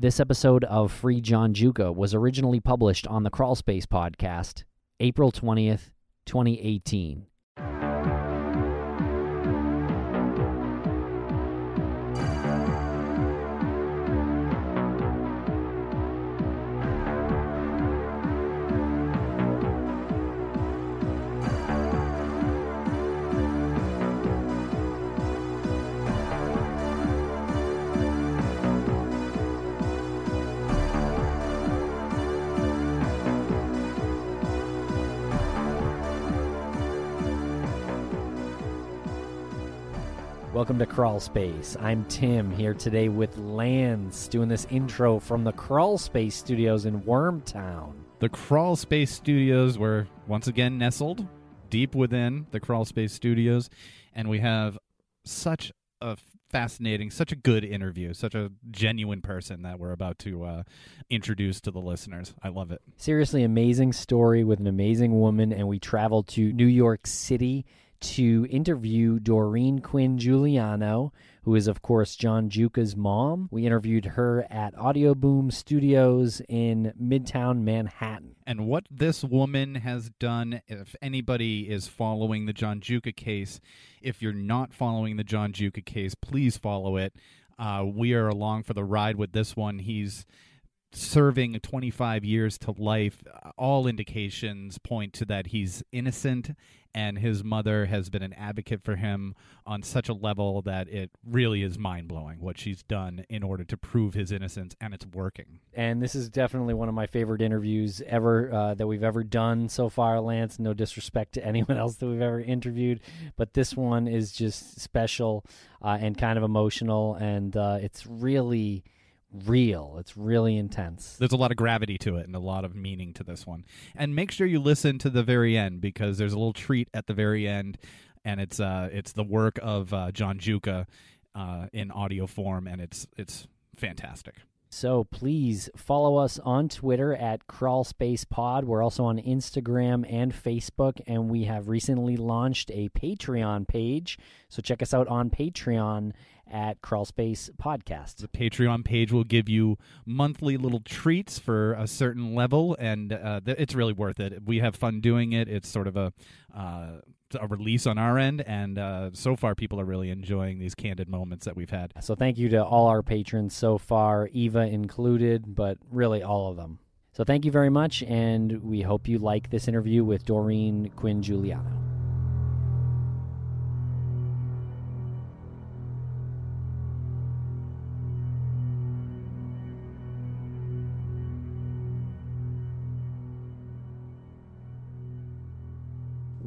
This episode of Free John Giuca was originally published on the Crawlspace podcast, April 20th, 2018. Welcome to Crawl Space. I'm Tim here today with Lance doing this intro from the Crawl Space Studios in Wormtown. The Crawl Space Studios were once again nestled deep within the Crawl Space Studios, and we have such a fascinating, such a good interview, such a genuine person that we're about to uh, introduce to the listeners. I love it. Seriously, amazing story with an amazing woman, and we traveled to New York City to interview Doreen Quinn Giuliano, who is, of course, John Giuca's mom. We interviewed her at Audioboom Studios in Midtown Manhattan. And what this woman has done, if anybody is following the John Giuca case, if you're not following the John Giuca case, please follow it. Uh, we are along for the ride with this one. He's serving 25 years to life. All indications point to that he's innocent and his mother has been an advocate for him on such a level that it really is mind blowing what she's done in order to prove his innocence, and it's working. And this is definitely one of my favorite interviews ever uh, that we've ever done so far, Lance. No disrespect to anyone else that we've ever interviewed, but this one is just special uh, and kind of emotional, and uh, it's really real. It's really intense. There's a lot of gravity to it and a lot of meaning to this one. And make sure you listen to the very end because there's a little treat at the very end, and it's uh it's the work of uh, John Giuca uh, in audio form, and it's it's fantastic. So please follow us on Twitter at CrawlSpacePod. We're also on Instagram and Facebook, and we have recently launched a Patreon page. So check us out on Patreon at Crawlspace Podcast. The Patreon page will give you monthly little treats for a certain level, and uh, th- it's really worth it. We have fun doing it. It's sort of a uh, a release on our end, and uh, so far people are really enjoying these candid moments that we've had. So thank you to all our patrons so far, Eva included, but really all of them. So thank you very much, and we hope you like this interview with Doreen Quinn Giuliano.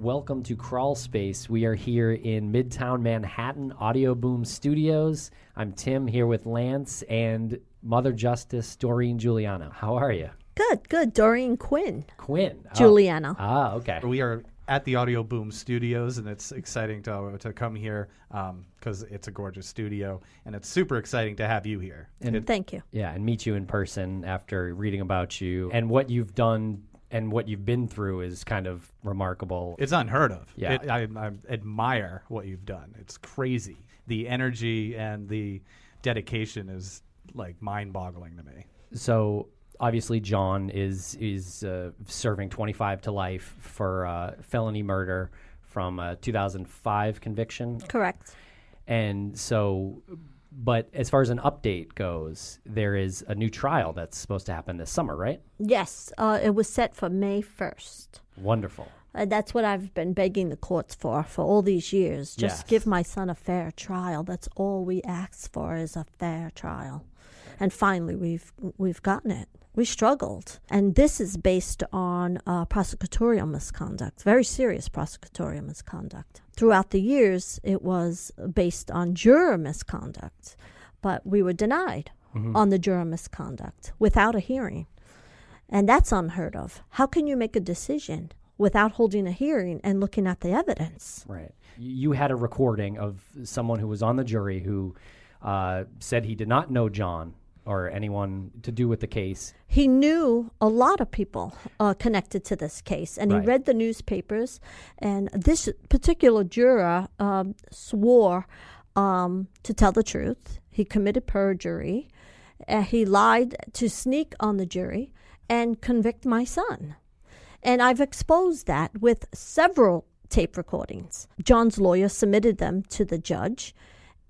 Welcome to Crawl Space. We are here in Midtown Manhattan Audioboom Studios. I'm Tim here with Lance and Mother Justice Doreen Giuliano. How are you? Good, good. Doreen Quinn. Quinn. Oh. Giuliano. Ah, okay. We are at the Audioboom Studios, and it's exciting to to come here because it's a gorgeous studio, and it's super exciting to have you here. And Thank you. yeah, and meet you in person after reading about you and what you've done and what you've been through is kind of remarkable. It's unheard of. Yeah. It, I, I admire what you've done. It's crazy. The energy and the dedication is like mind-boggling to me. So obviously, John is is uh, serving 25 to life for uh, felony murder from a 2005 conviction, Correct. and so. But as far as an update goes, there is a new trial that's supposed to happen this summer, right? Yes, uh, it was set for May 1st. Wonderful. Uh, that's what I've been begging the courts for for all these years. Just Yes. give my son a fair trial. That's all we ask for is a fair trial. And finally, we've we've gotten it. We struggled, and this is based on uh, prosecutorial misconduct, very serious prosecutorial misconduct. Throughout the years, it was based on juror misconduct, but we were denied on the juror misconduct without a hearing. And that's unheard of. How can you make a decision without holding a hearing and looking at the evidence? Right. You had a recording of someone who was on the jury who uh, said he did not know John or anyone to do with the case. He knew a lot of people uh, connected to this case, and Right. he read the newspapers. And this particular juror um, swore um, to tell the truth. He committed perjury, Uh, he lied to sneak on the jury and convict my son. And I've exposed that with several tape recordings. John's lawyer submitted them to the judge,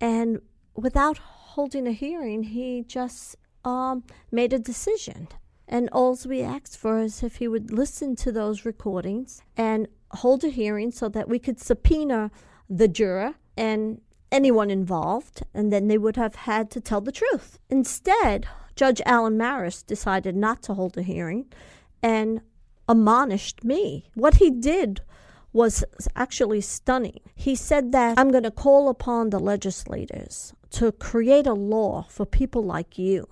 and without holding a hearing, he just um, made a decision. And all we asked for is if he would listen to those recordings and hold a hearing so that we could subpoena the juror and anyone involved, and then they would have had to tell the truth. Instead, Judge Alan Marrus decided not to hold a hearing and admonished me. What he did was actually stunning. He said that I'm going to call upon the legislators to create a law for people like you.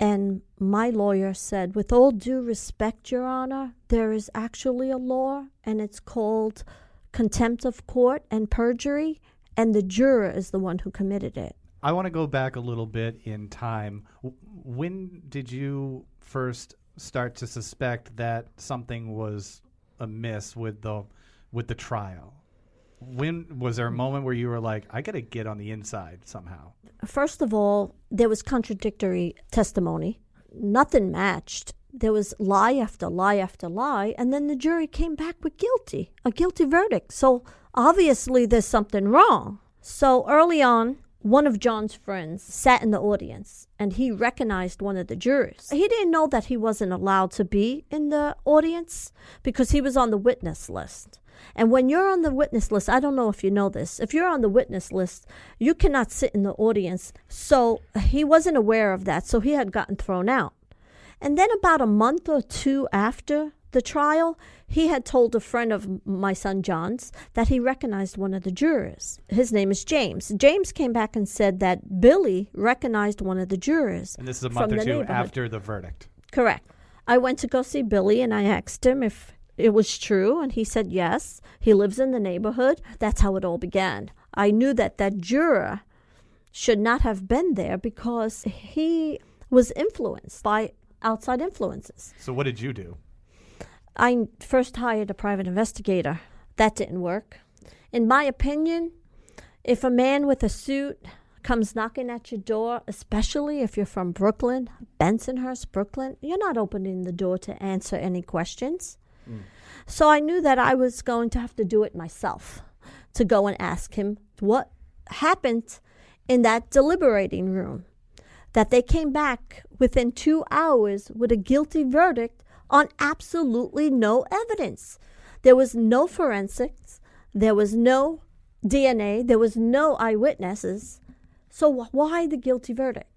And my lawyer said, with all due respect, Your Honor, there is actually a law, and it's called contempt of court and perjury, and the juror is the one who committed it. I want to go back a little bit in time. When did you first start to suspect that something was amiss with the with the trial? When was there a mm. moment where you were like, I got to get on the inside somehow? First of all, there was contradictory testimony. Nothing matched. There was lie after lie after lie, and then the jury came back with guilty, a guilty verdict. So obviously there's something wrong. So early on, one of John's friends sat in the audience and he recognized one of the jurors. He didn't know that he wasn't allowed to be in the audience because he was on the witness list. And when you're on the witness list, I don't know if you know this, if you're on the witness list, you cannot sit in the audience. So he wasn't aware of that, so he had gotten thrown out. And then about a month or two after the trial, he had told a friend of my son John's that he recognized one of the jurors. His name is James. James came back and said that Billy recognized one of the jurors. And this is a month or two after the verdict. Correct. I went to go see Billy and I asked him if it was true, and he said yes. He lives in the neighborhood. That's how it all began. I knew that that juror should not have been there because he was influenced by outside influences. So what did you do? I first hired a private investigator. That didn't work. In my opinion, if a man with a suit comes knocking at your door, especially if you're from Brooklyn, Bensonhurst, Brooklyn, you're not opening the door to answer any questions. So I knew that I was going to have to do it myself to go and ask him what happened in that deliberating room. That they came back within two hours with a guilty verdict on absolutely no evidence. There was no forensics, there was no DNA, there was no eyewitnesses. So why the guilty verdict?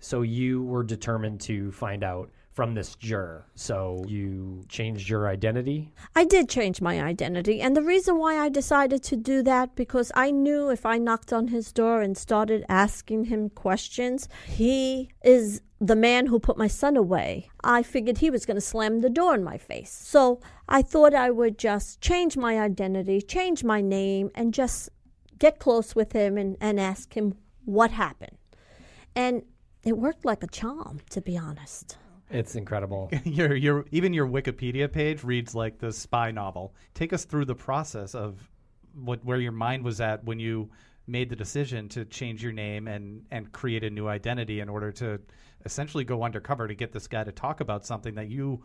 So you were determined to find out from this juror. So you changed your identity. I did change my identity, and the reason why I decided to do that because I knew if I knocked on his door and started asking him questions, he is the man who put my son away. I figured he was going to slam the door in my face. So I thought I would just change my identity, change my name, and just get close with him and, and ask him what happened. And it worked like a charm, to be honest. It's incredible. your your even your Wikipedia page reads like the spy novel. Take us through the process of what where your mind was at when you made the decision to change your name and and create a new identity in order to essentially go undercover to get this guy to talk about something that you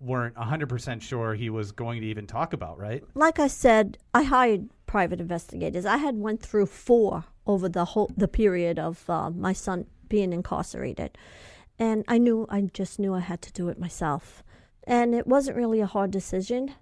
weren't 100% sure he was going to even talk about, right? like I said, I hired private investigators. I had went through four over the whole the period of uh, my son being incarcerated, and I knew I just knew I had to do it myself, and it wasn't really a hard decision.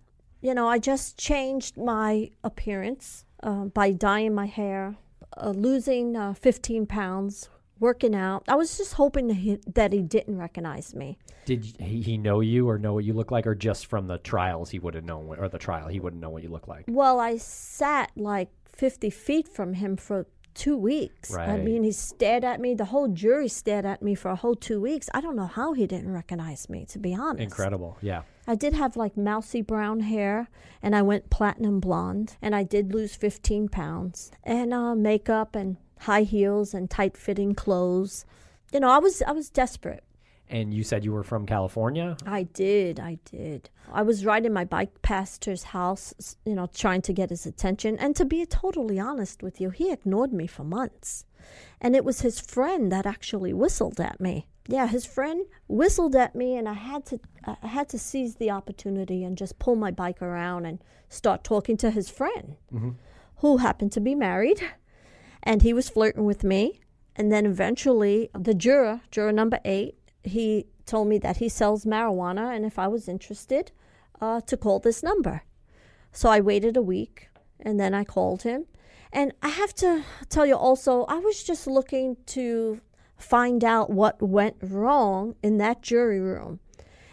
You know, I just changed my appearance uh, by dyeing my hair, uh, losing uh, 15 pounds, working out. I was just hoping that he, that he didn't recognize me. Did he he know you or know what you look like, or just from the trials he would have known, or the trial he wouldn't know what you look like? Well, I sat like 50 feet from him for two weeks. I mean, he stared at me. The whole jury stared at me for a whole two weeks. I don't know how he didn't recognize me, to be honest. Incredible. Yeah. I did have like mousy brown hair, and I went platinum blonde, and I did lose 15 pounds, and uh, makeup and high heels and tight fitting clothes. You know, I was I was desperate. And you said you were from California? I did, I did. I was riding my bike past his house, you know, trying to get his attention. And to be totally honest with you, he ignored me for months. And it was his friend that actually whistled at me. Yeah, his friend whistled at me, and I had to, I had to seize the opportunity and just pull my bike around and start talking to his friend, mm-hmm. who happened to be married, and he was flirting with me. And then eventually, the juror, juror number eight, he told me that he sells marijuana and if I was interested, uh, to call this number. So I waited a week and then I called him. And I have to tell you also, I was just looking to find out what went wrong in that jury room.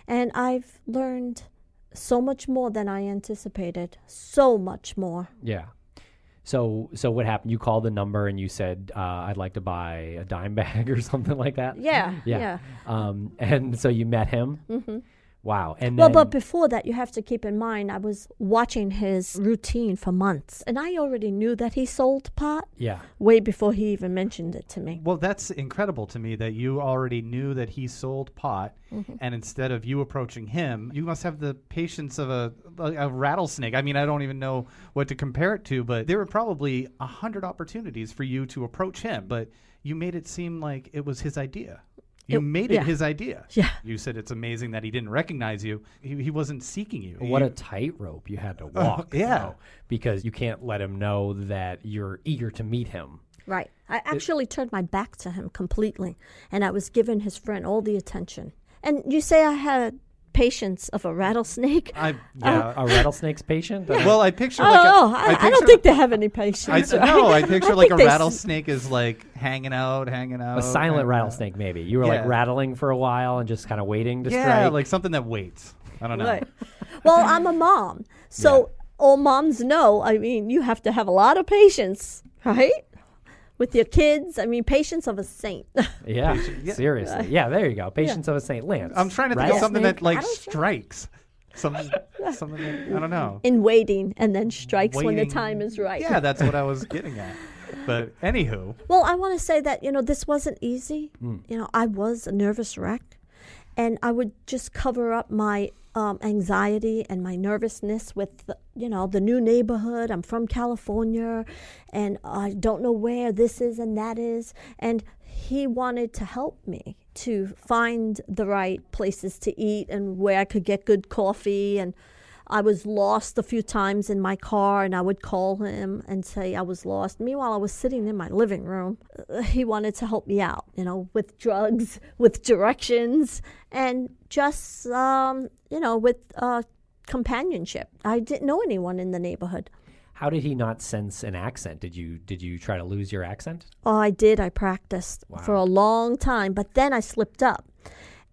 And I've learned so much more than I anticipated. So much more. Yeah. So so what happened? You called the number and you said, uh, "I'd like to buy a dime bag or something like that." Yeah, Yeah. yeah. Um, and so you met him. Mm-hmm. Wow. And Well, but before that, you have to keep in mind, I was watching his routine for months, and I already knew that he sold pot yeah, way before he even mentioned it to me. Well, that's incredible to me that you already knew that he sold pot, Mm-hmm. and instead of you approaching him, you must have the patience of a, a rattlesnake. I mean, I don't even know what to compare it to, but there were probably a hundred opportunities for you to approach him, but you made it seem like it was his idea. You It- made it yeah. his idea. Yeah. You said it's amazing that he didn't recognize you. He, he wasn't seeking you. what He- a tightrope you had to oh, walk. yeah. though, because you can't let him know that you're eager to meet him. Right. I actually turned my back to him completely, and I was giving his friend all the attention. And you say I had patience of a rattlesnake? I, yeah. A rattlesnake's patient. well, I picture oh, like don't a. Oh, I, I, don't think they have any I patience. no. I picture I like a they s- rattlesnake is like hanging out, hanging out. a silent hanging out. rattlesnake, maybe. You were like rattling for a while and just kind of waiting to Yeah, strike. like something that waits. I don't know. Right. Well, I'm a mom, so all moms know. I mean, you have to have a lot of patience, right? With your kids. I mean, patience of a saint. yeah, yeah. seriously. Yeah, there you go. Patience of a Saint Lance. I'm trying to think of something that like strikes. Something, something that, I don't know. in waiting and then strikes when the time is right. Yeah, that's what I was getting at. But anywho, Well, I want to say that, you know, this wasn't easy. You know, I was a nervous wreck and I would just cover up my um, anxiety and my nervousness with, the, you know, the new neighborhood. I'm from California and I don't know where this is and that is. And he wanted to help me to find the right places to eat and where I could get good coffee and I was lost a few times in my car, and I would call him and say I was lost. Meanwhile, I was sitting in my living room. He wanted to help me out, you know, with drugs, with directions, and just, um, you know, with uh, companionship. I didn't know anyone in the neighborhood. How did he not sense an accent? Did you did you try to lose your accent? Oh, I did. I practiced for a long time, but then I slipped up.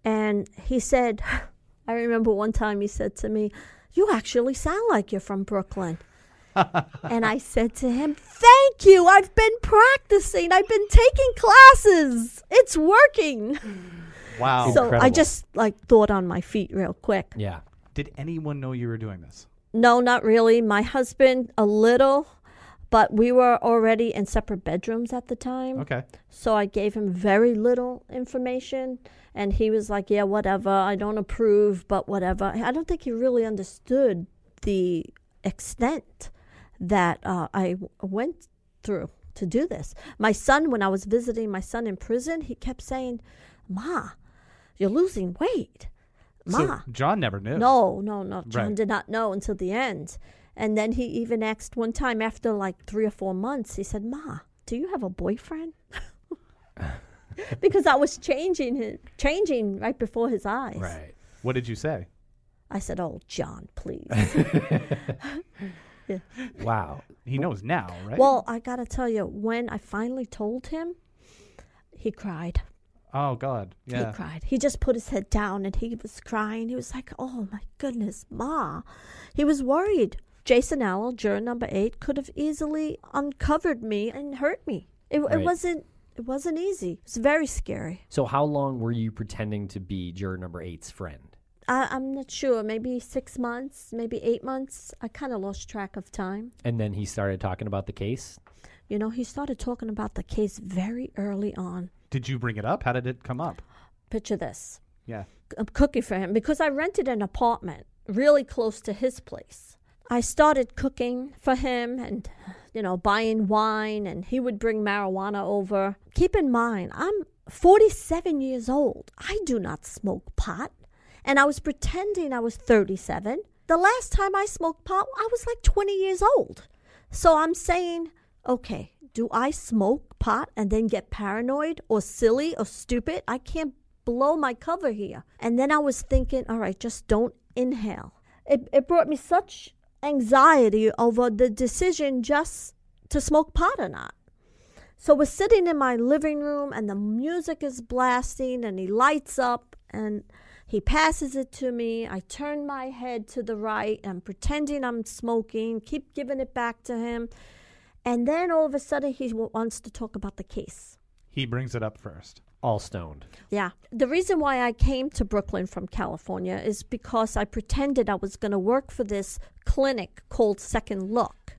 And he said, I remember one time he said to me, You actually sound like you're from Brooklyn. and I said to him, Thank you. I've been practicing. I've been taking classes. It's working. wow. So I just like thought on my feet real quick. Yeah. Did anyone know you were doing this? No, not really. My husband, a little, but we were already in separate bedrooms at the time. Okay. So I gave him very little information, and he was like, "Yeah, whatever. I don't approve, but whatever." I don't think he really understood the extent that uh, I w- went through to do this. My son, when I was visiting my son in prison, he kept saying, "Ma, you're losing weight." Ma, So John never knew. no, no, no. John Right. did not know until the end. And then he even asked one time after like three or four months, he said, Ma, do you have a boyfriend? because I was changing him, changing right before his eyes. Right. What did you say? I said, Oh, John, please. Wow. He knows now, right? well, I got to tell you, when I finally told him, he cried. Oh God. Yeah. He cried. He just put his head down and he was crying. He was like, "Oh my goodness, Ma!" He was worried. Jason Allo, juror number eight, could have easily uncovered me and hurt me. It, Right. it wasn't. It wasn't easy. It was very scary. So how long were you pretending to be juror number eight's friend? I, I'm not sure. Maybe six months, maybe eight months. I kind of lost track of time. And then he started talking about the case. You know, he started talking about the case very early on. Did you bring it up? How did it come up? Picture this. Yeah. I'm um, cooking for him because I rented an apartment really close to his place. I started cooking for him and, you know, buying wine, and he would bring marijuana over. Keep in mind, I'm 47 years old. I do not smoke pot. And I was pretending I was 37. The last time I smoked pot, I was like 20 years old. So I'm saying, okay, do I smoke pot and then get paranoid or silly or stupid? I can't blow my cover here. And then I was thinking, all right, just don't inhale. It, it brought me such anxiety over the decision just to smoke pot or not. So we're sitting in my living room and the music is blasting and he lights up and he passes it to me. I turn my head to the right. I'm pretending I'm smoking, keep giving it back to him. And then all of a sudden he wants to talk about the case. He brings it up first. All stoned. Yeah. The reason why I came to Brooklyn from California is because I pretended I was going to work for this clinic called Second Look,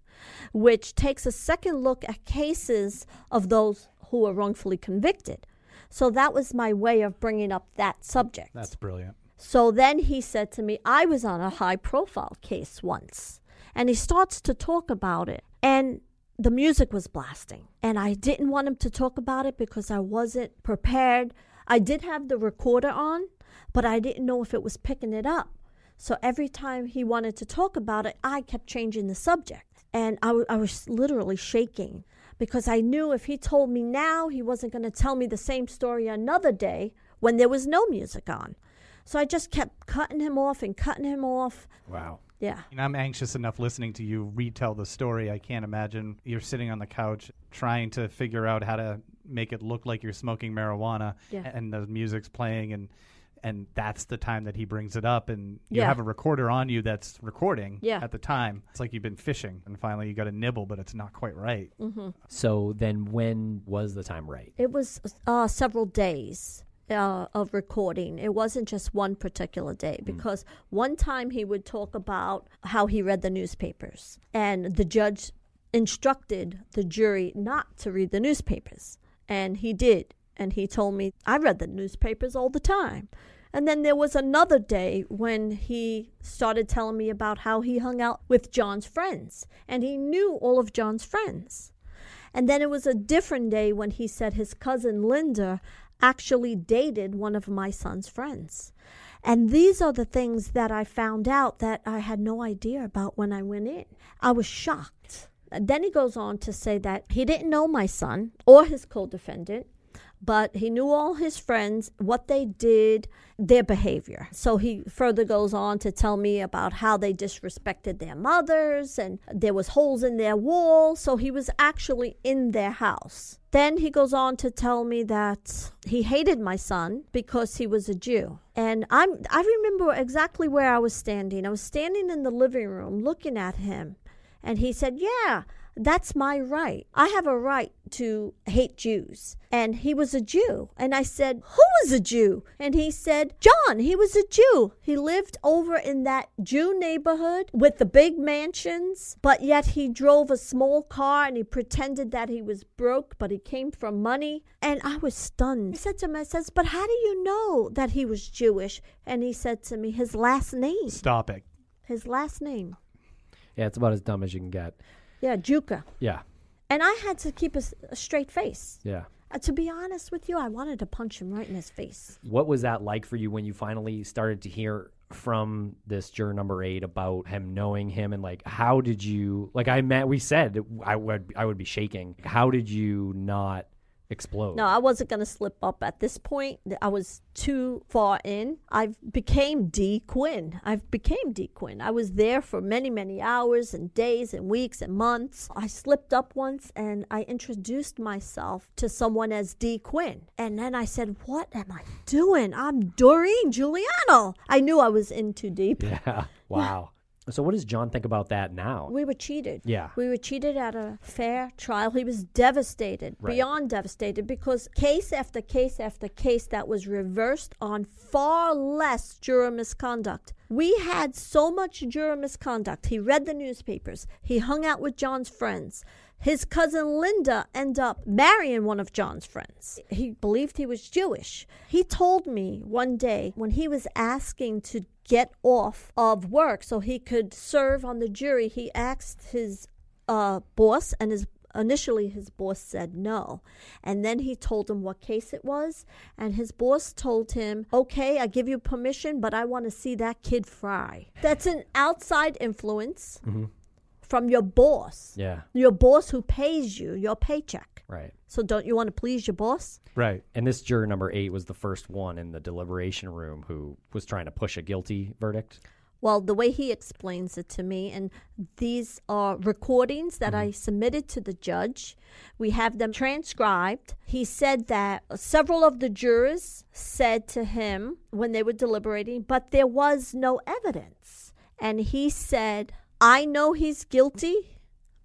which takes a second look at cases of those who are wrongfully convicted. So that was my way of bringing up that subject. That's brilliant. So then he said to me, I was on a high profile case once. And he starts to talk about it. And the music was blasting. And I didn't want him to talk about it because I wasn't prepared. I did have the recorder on, but I didn't know if it was picking it up. So every time he wanted to talk about it, I kept changing the subject. And I, w- I was literally shaking because I knew if he told me now, he wasn't going to tell me the same story another day when there was no music on. So I just kept cutting him off and cutting him off. Wow. Yeah. And I'm anxious enough listening to you retell the story. I can't imagine you're sitting on the couch trying to figure out how to make it look like you're smoking marijuana Yeah. and the music's playing and and that's the time that he brings it up and you Yeah. have a recorder on you that's recording Yeah. at the time. It's like you've been fishing and finally you got a nibble but it's not quite right. Mm-hmm. So then when was the time right? It was uh, several days uh, of recording. It wasn't just one particular day because one time he would talk about how he read the newspapers, and the judge instructed the jury not to read the newspapers. And he did. And he told me, I read the newspapers all the time. And then there was another day when he started telling me about how he hung out with John's friends, and he knew all of John's friends. And then it was a different day when he said his cousin Linda actually dated one of my son's friends. And these are the things that I found out that I had no idea about when I went in. I was shocked. Then he goes on to say that he didn't know my son or his co defendant, but he knew all his friends, what they did, their behavior. So he further goes on to tell me about how they disrespected their mothers and there was holes in their wall, so he was actually in their house. Then he goes on to tell me that he hated my son because he was a Jew. And I'm I remember exactly where I was standing. I was standing in the living room looking at him. And he said, Yeah, that's my right. I have a right to hate Jews. And he was a Jew. And I said, Who was a Jew? And he said, John, he was a Jew. He lived over in that Jew neighborhood with the big mansions, but yet he drove a small car and he pretended that he was broke, but he came from money. And I was stunned. I said to him, I says, But how do you know that he was Jewish? And he said to me, His last name. Stop it. His last name. Yeah, it's about as dumb as you can get. Yeah, Giuca. Yeah. And I had to keep a, s- a straight face. Yeah. Uh, to be honest with you, I wanted to punch him right in his face. What was that like for you when you finally started to hear from this juror number eight about him knowing him and like how did you like I met we said I would I would be shaking. How did you not explode? No, I wasn't going to slip up at this point. I was too far in. I became D Quinn. I became D Quinn. I was there for many, many hours and days and weeks and months. I slipped up once and I introduced myself to someone as D Quinn. And then I said, What am I doing? I'm Doreen Giuliano. I knew I was in too deep. Yeah. Wow. So what does John think about that now? We were cheated. Yeah. We were cheated at a fair trial. He was devastated, Right. beyond devastated, because case after case after case that was reversed on far less juror misconduct. We had so much juror misconduct. He read the newspapers. He hung out with John's friends. his cousin Linda ended up marrying one of John's friends. He believed he was Jewish. He told me one day when he was asking to get off of work so he could serve on the jury, he asked his uh, boss, and his initially his boss said no. And then he told him what case it was, and his boss told him, "Okay, I give you permission, but I want to see that kid fry." That's an outside influence from your boss. Yeah. Your boss who pays you your paycheck. Right. So don't you want to please your boss? Right. And this juror number eight was the first one in the deliberation room who was trying to push a guilty verdict. Well, the way he explains it to me, and these are recordings that I mm-hmm. submitted to the judge. We have them transcribed. He said that several of the jurors said to him when they were deliberating, but there was no evidence. And he said, I know he's guilty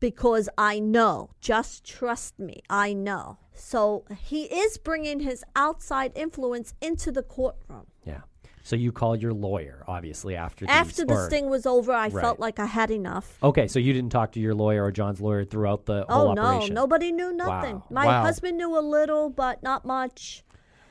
because I know. Just trust me. I know. So he is bringing his outside influence into the courtroom. Yeah. So you called your lawyer, obviously, after these, After this or- thing was over, I Right. felt like I had enough. Okay, so you didn't talk to your lawyer or John's lawyer throughout the oh, whole Oh no, operation. nobody knew nothing. Wow. My Wow. husband knew a little, but not much.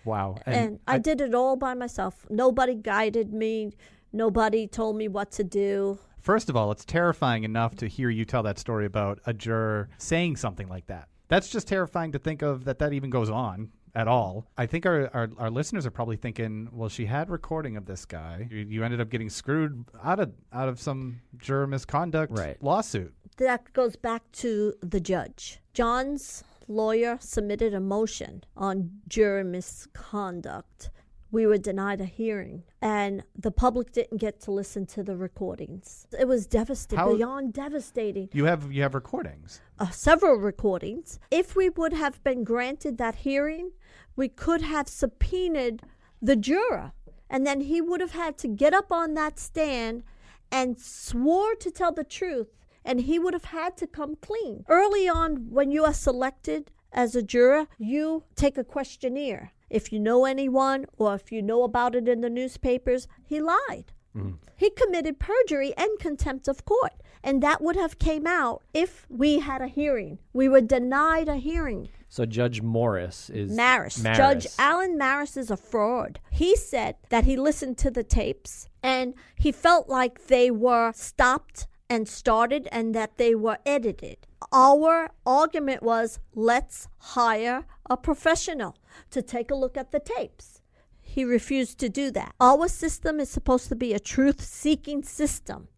Wow. And, I, did it all by myself. Nobody guided me. Nobody told me what to do. First of all, it's terrifying enough to hear you tell that story about a juror saying something like that. That's just terrifying to think of that that even goes on at all. I think our, our, our listeners are probably thinking, well, she had recording of this guy. You, you ended up getting screwed out of out of some juror misconduct Right. lawsuit. That goes back to the judge. John's lawyer submitted a motion on juror misconduct. We were denied a hearing, and the public didn't get to listen to the recordings. It was devastating, How- beyond devastating. You have you have recordings. uh, several recordings. If we would have been granted that hearing, we could have subpoenaed the juror. And then he would have had to get up on that stand and swore to tell the truth. And he would have had to come clean. Early on, when you are selected as a juror, you take a questionnaire. If you know anyone or if you know about it in the newspapers, he lied. Mm-hmm. He committed perjury and contempt of court. And that would have came out if we had a hearing. We were denied a hearing. So Judge Morris is Marrus. Marrus. Judge Alan Marrus is a fraud. He said that he listened to the tapes and he felt like they were stopped and started and that they were edited. Our argument was let's hire a professional to take a look at the tapes. He refused to do that. Our system is supposed to be a truth seeking system.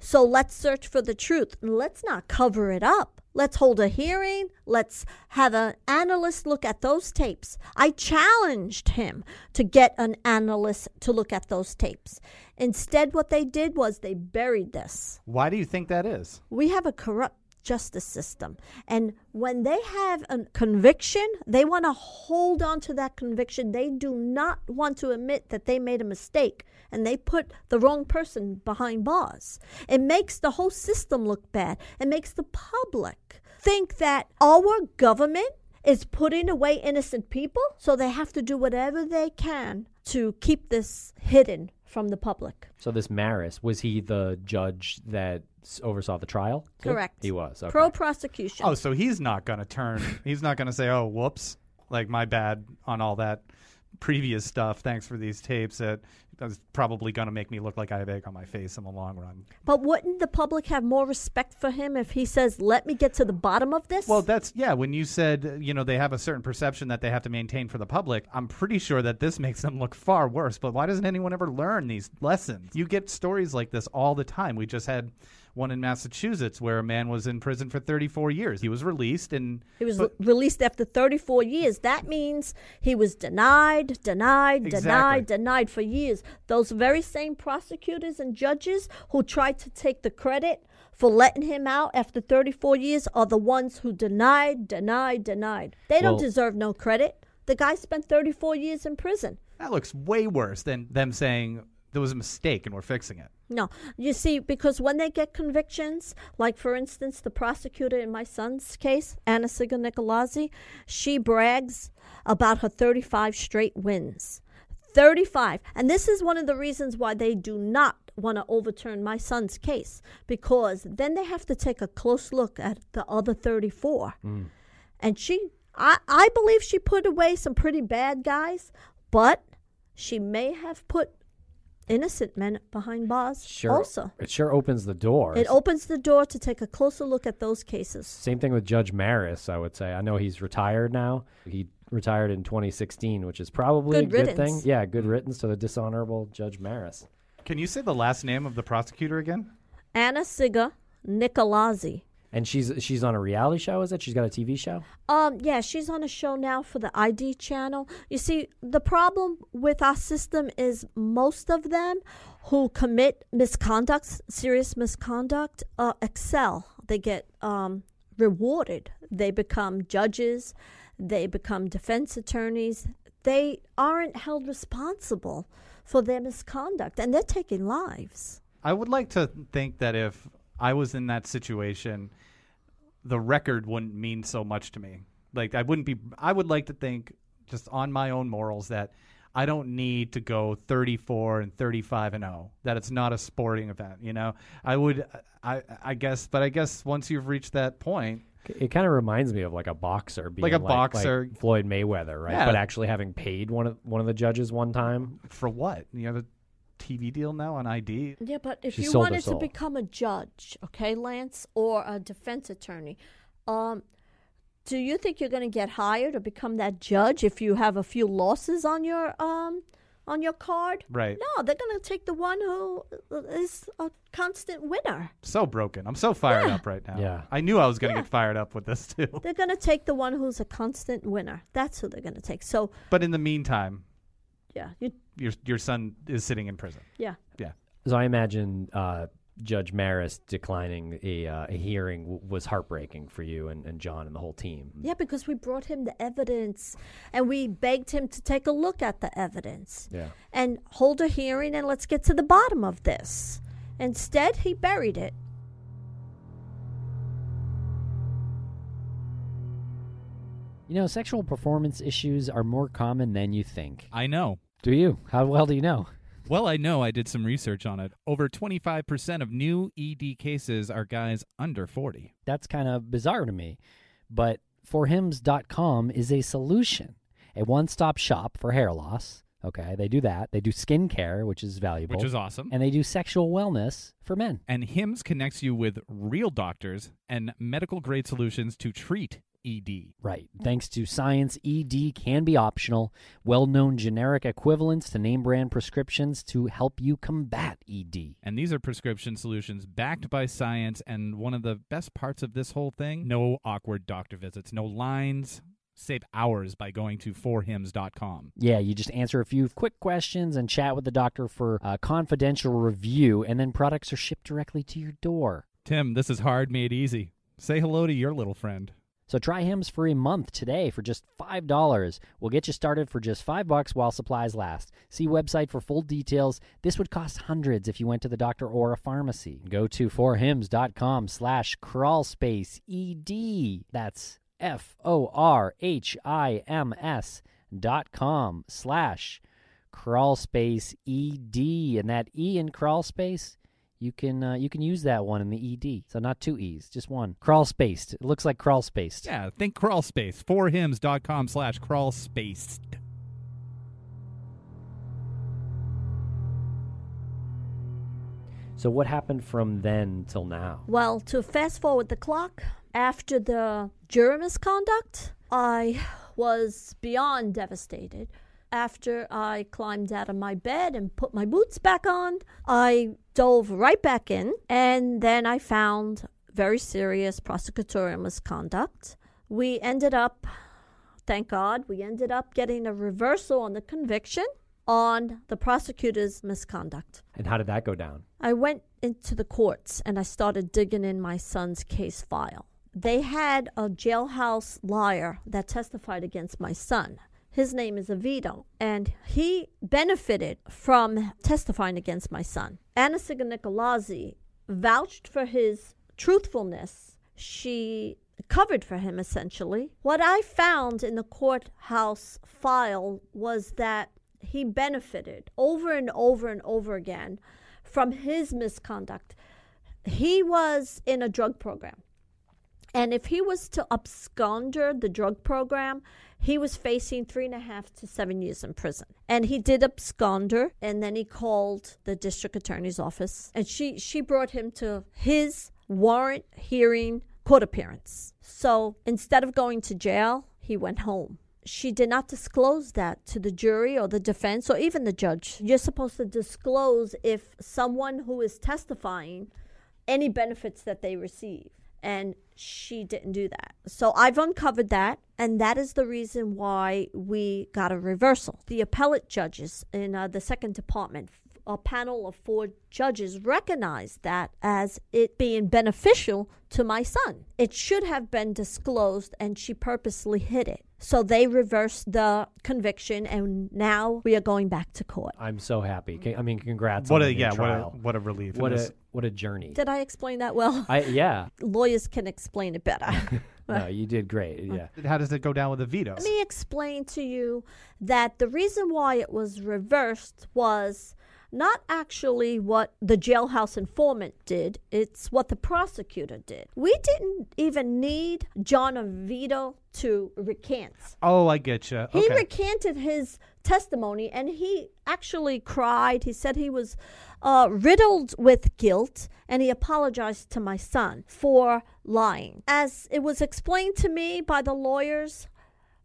So let's search for the truth. and Let's not cover it up. Let's hold a hearing. Let's have an analyst look at those tapes. I challenged him to get an analyst to look at those tapes. Instead, what they did was they buried this. Why do you think that is? We have a corrupt justice system. And when they have a conviction, they want to hold on to that conviction. They do not want to admit that they made a mistake and they put the wrong person behind bars. It makes the whole system look bad. It makes the public think that our government is putting away innocent people, so they have to do whatever they can to keep this hidden from the public. So this Marrus was he the judge that oversaw the trial? too? Correct. He was. Okay. Pro prosecution. Oh, so he's not going to turn. he's not going to say, "Oh, whoops, like my bad on all that previous stuff. Thanks for these tapes that that's probably going to make me look like I have egg on my face in the long run." But wouldn't the public have more respect for him if he says, "Let me get to the bottom of this"? Well, that's yeah. When you said you know they have a certain perception that they have to maintain for the public, I'm pretty sure that this makes them look far worse. But why doesn't anyone ever learn these lessons? You get stories like this all the time. We just had one in Massachusetts where a man was in prison for 34 years. He was released and he was but- released after 34 years. That means he was denied, denied, Exactly. denied, denied for years. Those very same prosecutors and judges who tried to take the credit for letting him out after 34 years are the ones who denied, denied, denied. They don't deserve no credit. The guy spent 34 years in prison. that looks way worse than them saying there was a mistake and we're fixing it. No, you see, because when they get convictions, like for instance, the prosecutor in my son's case, Anna-Sigga Nicolazzi, she brags about her 35 straight wins. 35. And this is one of the reasons why they do not want to overturn my son's case because then they have to take a close look at the other 34. Mm. And she, I, I believe she put away some pretty bad guys, but she may have put innocent men behind bars Sure. also. It sure opens the door. It opens the door to take a closer look at those cases. Same thing with Judge Marrus, I would say. I know he's retired now. He retired in 2016, which is probably Good a good thing. Yeah, good riddance to the dishonorable Judge Marrus. Can you say the last name of the prosecutor again? Anna-Sigga Nicolazzi. And she's she's on a reality show, is it? She's got a TV show? Um, yeah, she's on a show now for the ID channel. You see, the problem with our system is most of them who commit misconduct, serious misconduct, uh, excel. They get um, rewarded. They become judges. They become defense attorneys. They aren't held responsible for their misconduct, and they're taking lives. I would like to think that if I was in that situation, the record wouldn't mean so much to me. Like I wouldn't be. I would like to think, just on my own morals, that I don't need to go 34 and 35 and 0. That it's not a sporting event. You know, I would. I I guess, but I guess once you've reached that point, It kind of reminds me of like a boxer, being Like a boxer. like Floyd Mayweather, right? Yeah. But actually having paid one of one of the judges one time. for what? You have a TV deal now on ID. Yeah, but if She you sold her wanted to soul. become a judge, okay, Lance, or a defense attorney, um, do you think you're going to get hired or become that judge if you have a few losses on your um on your card? Right. No, they're going to take the one who is a constant winner. So broken. I'm so fired Yeah. up right now. Yeah. I knew I was going to Yeah. get fired up with this too. They're going to take the one who's a constant winner. That's who they're going to take. So, But in the meantime, yeah, you your your son is sitting in prison. yeah. Yeah. So I imagine uh, Judge Marrus declining a, uh, a hearing w- was heartbreaking for you and, and John and the whole team. Yeah, because we brought him the evidence and we begged him to take a look at the evidence. Yeah. and hold a hearing and let's get to the bottom of this. Instead, he buried it. You know, sexual performance issues are more common than you think. I know. Do you? How well do you know? Well, I know I did some research on it. Over 25% of new ED cases are guys under 40. That's kind of bizarre to me. But forhims.com is a solution, a one stop shop for hair loss. Okay, they do that. They do skincare, which is valuable. Which is awesome. and they do sexual wellness for men. And HIMS connects you with real doctors and medical grade solutions to treat ED. Right. Thanks to science, ED can be optional. Well known generic equivalents to name brand prescriptions to help you combat ED. And these are prescription solutions backed by science. And one of the best parts of this whole thing no awkward doctor visits, no lines. Save hours by going to forhims.com. Yeah, you just answer a few quick questions and chat with the doctor for a confidential review, and then products are shipped directly to your door. Tim, this is hard made easy. Say hello to your little friend. So try Hims for a month today for just $5. We'll get you started for just 5 bucks while supplies last. See website for full details. This would cost hundreds if you went to the doctor or a pharmacy. Go to forhims.com slash crawlspace ED. That's F-O-R-H-I-M-S dot com slash crawlspace ED. And that E in crawlspace you can uh, you can use that one in the ED. So not two E's, just one. Crawl spaced. It looks like crawl spaced. Yeah, think crawl space. Forhims.com slash crawl spaced. So what happened from then till now? Well, to fast forward the clock, after the jury misconduct, I was beyond devastated. After I climbed out of my bed and put my boots back on, I dove right back in, and then I found very serious prosecutorial misconduct. We ended up, thank God, we ended up getting a reversal on the conviction on the prosecutor's misconduct. And how did that go down? I went into the courts and I started digging in my son's case file. They had a jailhouse liar that testified against my son. His name is Avitto, and he benefited from testifying against my son. Anna-Sigga Nicolazzi vouched for his truthfulness. She covered for him, essentially. What I found in the courthouse file was that he benefited over and over and over again from his misconduct. He was in a drug program. And if he was to absconder the drug program, he was facing three and a half to seven years in prison. And he did absconder, and then he called the district attorney's office, and she she brought him to his warrant hearing court appearance. So instead of going to jail, he went home. She did not disclose that to the jury or the defense or even the judge. You're supposed to disclose if someone who is testifying any benefits that they receive and she didn't do that. So I've uncovered that, and that is the reason why we got a reversal. The appellate judges in uh, the second department, a panel of four judges, recognized that as it being beneficial to my son. It should have been disclosed, and she purposely hid it. So they reversed the conviction, and now we are going back to court. I'm so happy. Ca- I mean, congrats What on a the new yeah, what a trial. what a relief. what a what a journey. Did I explain that well? I yeah. Lawyers can explain it better. No, you did great. Yeah. how does it go down with the veto? Let me explain to you that the reason why it was reversed was not actually what the jailhouse informant did, it's what the prosecutor did. We didn't even need John Avitto to recant. Oh, I get you. He recanted his testimony and he actually cried. He said he was uh, riddled with guilt and he apologized to my son for lying. As it was explained to me by the lawyers,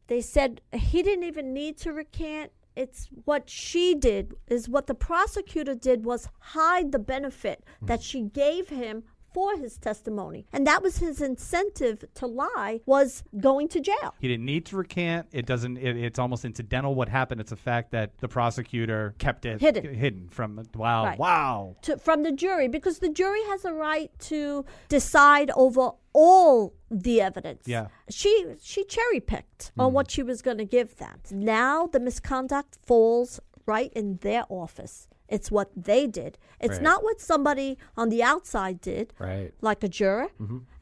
they said he didn't even need to recant. It's what she did, is what the prosecutor did was hide the benefit that she gave him for his testimony. And that was his incentive to lie was going to jail. He didn't need to recant. It doesn't. It, it's almost incidental what happened. It's a fact that the prosecutor kept it Hidden. hidden from. Wow, Right. wow. to, from the jury because the jury has a right to decide over all the evidence. Yeah. She she cherry picked on mm-hmm. what she was going to give them. Now the misconduct falls right in their office. It's what they did. It's Right. not what somebody on the outside did, Right. like a juror.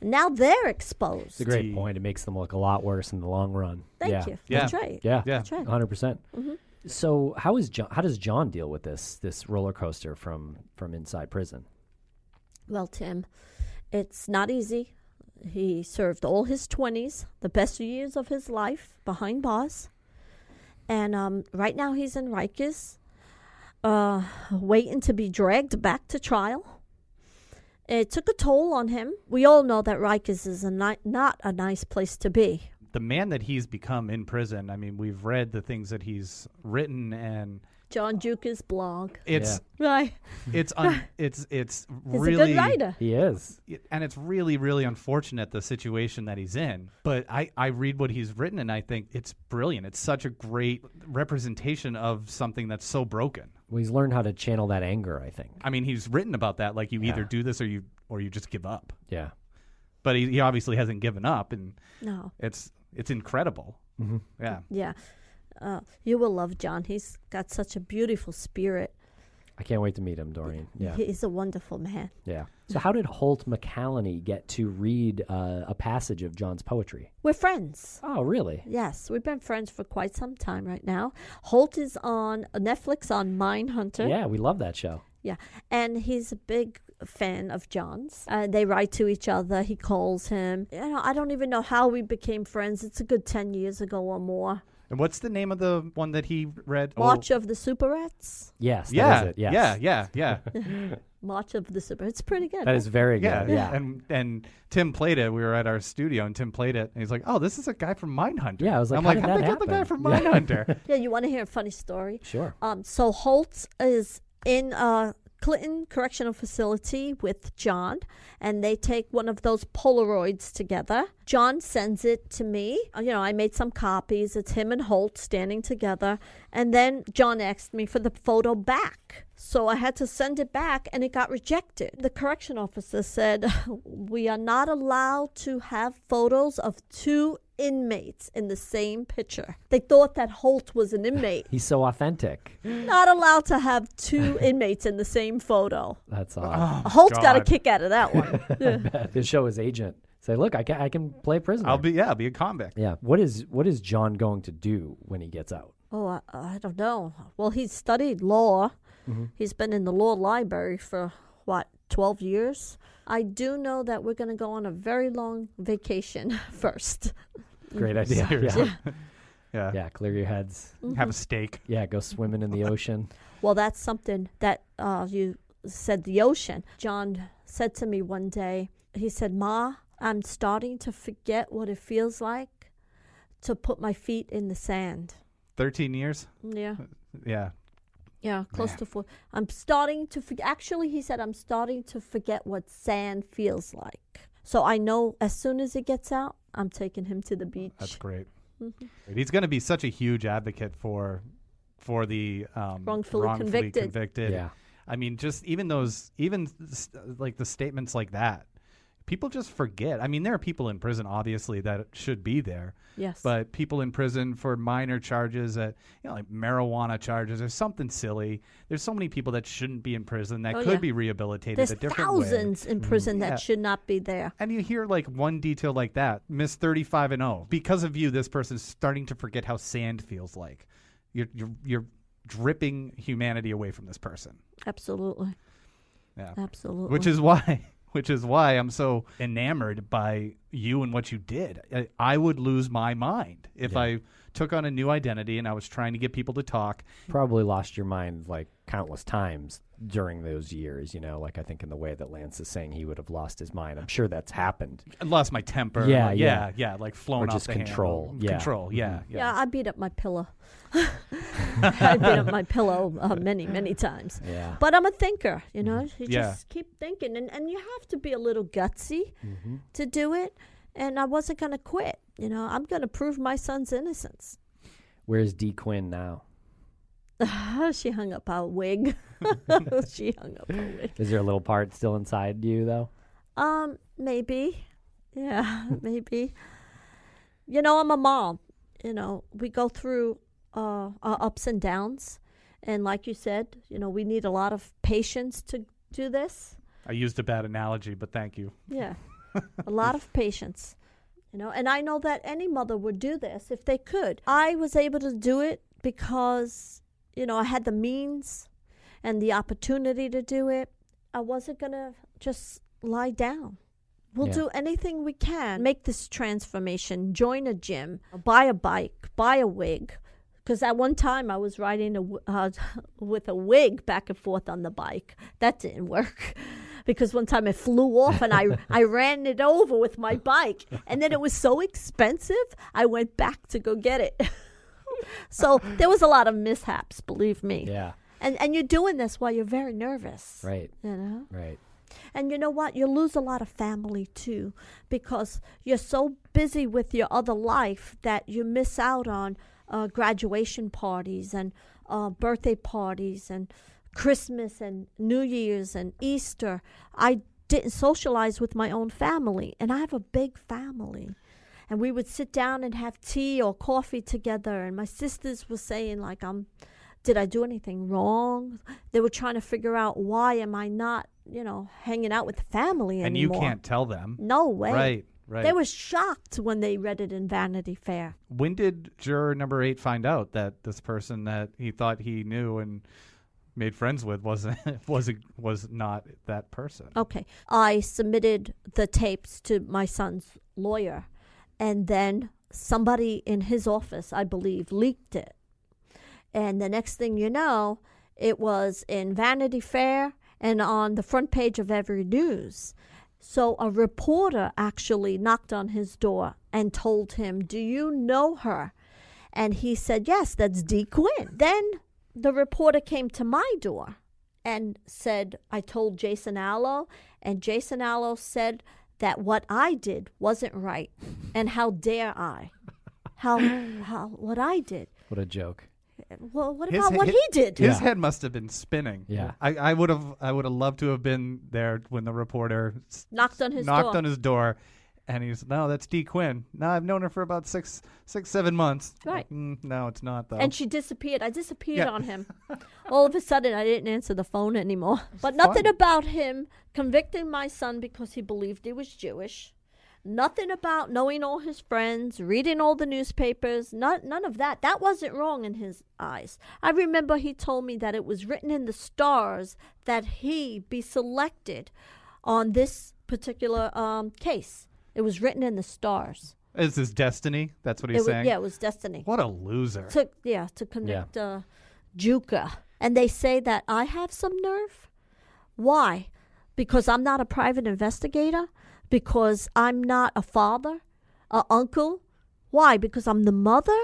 Now they're exposed. It's a great point. It makes them look a lot worse in the long run. Thank yeah. you. Yeah. That's right. Yeah. Yeah. That's right. 100%. percent Mm-hmm. So, how is John how does John deal with this this roller coaster from from inside prison? Well, Tim, it's not easy. He served all his 20s, the best years of his life behind bars. And um, right now he's in Rikers, uh, waiting to be dragged back to trial. It took a toll on him. We all know that Rikers is a ni- not a nice place to be. The man that he's become in prison. I mean, we've read the things that he's written, and John Giuca's blog. it's Right. it's un, it's it's He's really a good writer. He is. and it's really really unfortunate the situation that he's in but i i read what he's written and i think it's brilliant it's such a great representation of something that's so broken Well, he's learned how to channel that anger. I think. i mean he's written about that like you either Yeah. do this or you or you just give up Yeah. but he, he obviously hasn't given up and No. it's it's incredible Mhm. yeah Yeah. Uh, you will love John. He's got such a beautiful spirit. I can't wait to meet him, Doreen. Yeah. He's a wonderful man. Yeah. So, how did Holt McCallany get to read uh, a passage of John's poetry? We're friends. Oh, really? Yes, we've been friends for quite some time right now. Holt is on Netflix on Mindhunter. Yeah, we love that show. Yeah, and he's a big fan of John's. Uh, they write to each other. He calls him. You know, I don't even know how we became friends. It's a good ten years ago or more. And what's the name of the one that he read Oh, of the Super Rats. Yes. Yeah is it. Yes. yeah yeah yeah March of the Super. It's pretty good. That is very yeah good. Yeah. yeah. and and tim played it we were at our studio and tim played it and he's like oh this is a guy from mindhunter Yeah, I was like, i'm how like did how that did I get the guy from Yeah. mindhunter yeah, you want to hear a funny story? Sure. Um, so Holt is in a Clinton Correctional Facility with John, and they take one of those Polaroids together. John sends it to me. Uh, You know, I made some copies. It's him and Holt standing together. And then John asked me for the photo back. So I had to send it back, and it got rejected. The correction officer said, We are not allowed to have photos of two inmates in the same picture. They thought that Holt was an inmate He's so authentic. not allowed to have two inmates in the same photo. That's odd. oh, Holt's got a kick out of that one. to show his agent. Say, look, I can I can play prisoner. i'll be yeah i'll be a convict Yeah. What is what is John going to do when he gets out? oh, I, I don't know. Well, he's studied law, mm-hmm. He's been in the law library for what, 12 years? I do know that we're going to go on a very long vacation first. Great idea. Seriously. Yeah. Yeah. yeah, clear your heads. Have a steak. Yeah, go swimming in the ocean. Well, that's something that uh, you said the ocean. John said to me one day, he said, Ma, I'm starting to forget what it feels like to put my feet in the sand. 13 years? Yeah. Yeah. Yeah, close Man. to four. I'm starting to forget. Actually, he said, I'm starting to forget what sand feels like. So I know as soon as it gets out, I'm taking him to the beach. That's great. Mhm. He's going to be such a huge advocate for for the um, Wrongfully convicted. convicted. Yeah. I mean, just even those, even s- like the statements like that, people just forget. I mean, there are people in prison, obviously, that should be there, Yes. but people in prison for minor charges, that you know, like marijuana charges or something silly. There's so many people that shouldn't be in prison that Oh, could yeah. be rehabilitated There's a different way. thousands in prison mm, Yeah. that should not be there. And you hear like one detail like that, Miss 35 and 0. Because of you, this person's starting to forget how sand feels like. You're you're you're dripping humanity away from this person. Absolutely. Yeah. Absolutely. Which is why which is why I'm so enamored by you and what you did. I, I would lose my mind if Yeah. I took on a new identity and I was trying to get people to talk. Probably lost your mind like countless times during those years, you know, like I think in the way that Lance is saying he would have lost his mind. I'm sure that's happened. I lost my temper. Yeah, like, yeah. yeah, yeah, like flown Or off just the control. handle. Yeah. Control. Yeah, Mhm. yeah. yeah, I beat up my pillow. I beat up my pillow uh, many, many times. Yeah. But I'm a thinker, you know. You Yeah. just keep thinking, and, and you have to be a little gutsy hmm to do it. And I wasn't going to quit. You know, I'm going to prove my son's innocence. Where's Dee Quinn now? she hung up our wig. she hung up a wig. Is there a little part still inside you though? Um, maybe. Yeah, maybe. You know, I'm a mom. You know, we go through uh, our ups and downs. And like you said, you know, we need a lot of patience to do this. I used a bad analogy, but thank you. Yeah. a lot of patience. You know, and I know that any mother would do this if they could. I was able to do it because, you know, I had the means and the opportunity to do it. I wasn't going to just lie down. We'll Yeah. do anything we can. Make this transformation. Join a gym. Buy a bike. Buy a wig. Because at one time I was riding a uh, with a wig back and forth on the bike. That didn't work. Because one time it flew off and I, I ran it over with my bike. And then it was so expensive, I went back to go get it. so there was a lot of mishaps, believe me. Yeah. And, and you're doing this while you're very nervous. Right. You know? Right. And you know what? You lose a lot of family too because you're so busy with your other life that you miss out on uh, graduation parties and uh, birthday parties and Christmas and New Year's and Easter. I didn't socialize with my own family, and I have a big family. And we would sit down and have tea or coffee together. And my sisters were saying, like, I'm did I do anything wrong? They were trying to figure out why am I not, you know, hanging out with the family And you can't tell them. No way. Right, right. They were shocked when they read it in Vanity Fair. when did juror number eight find out that this person that he thought he knew and made friends with wasn't was was not that person? Okay. I submitted the tapes to my son's lawyer, and then somebody in his office, I believe, leaked it. And the next thing you know, it was in Vanity Fair and on the front page of every news. So a reporter actually knocked on his door and told him, Do you know her? And he said, Yes, that's Dee Quinn. Then the reporter came to my door and said, I told Jason Allo, and Jason Allo said that what I did wasn't right. And how dare I? How, how what I did. What a joke. Well, what His about he- what he did? His Yeah. head must have been spinning. Yeah. I, I would have I would have loved to have been there when the reporter s- Knocked on his knocked door. on his door, and he's no, that's Dee Quinn. No, I've known her for about six six seven months. Right. Mm, no, it's not though. And she disappeared. I disappeared Yeah. on him. All of a sudden, I didn't answer the phone anymore. But nothing about him convicting my son because he believed he was Jewish. Nothing about knowing all his friends, reading all the newspapers, none, none of that. That wasn't wrong in his eyes. I remember he told me that it was written in the stars that he be selected on this particular um, case. It was written in the stars. Is this destiny? That's what It he's was, saying. yeah, it was destiny. What a loser. To, yeah, to convict uh, Giuca. And they say that I have some nerve. Why? Because I'm not a private investigator? Because I'm not a father? A uncle? Why? Because I'm the mother?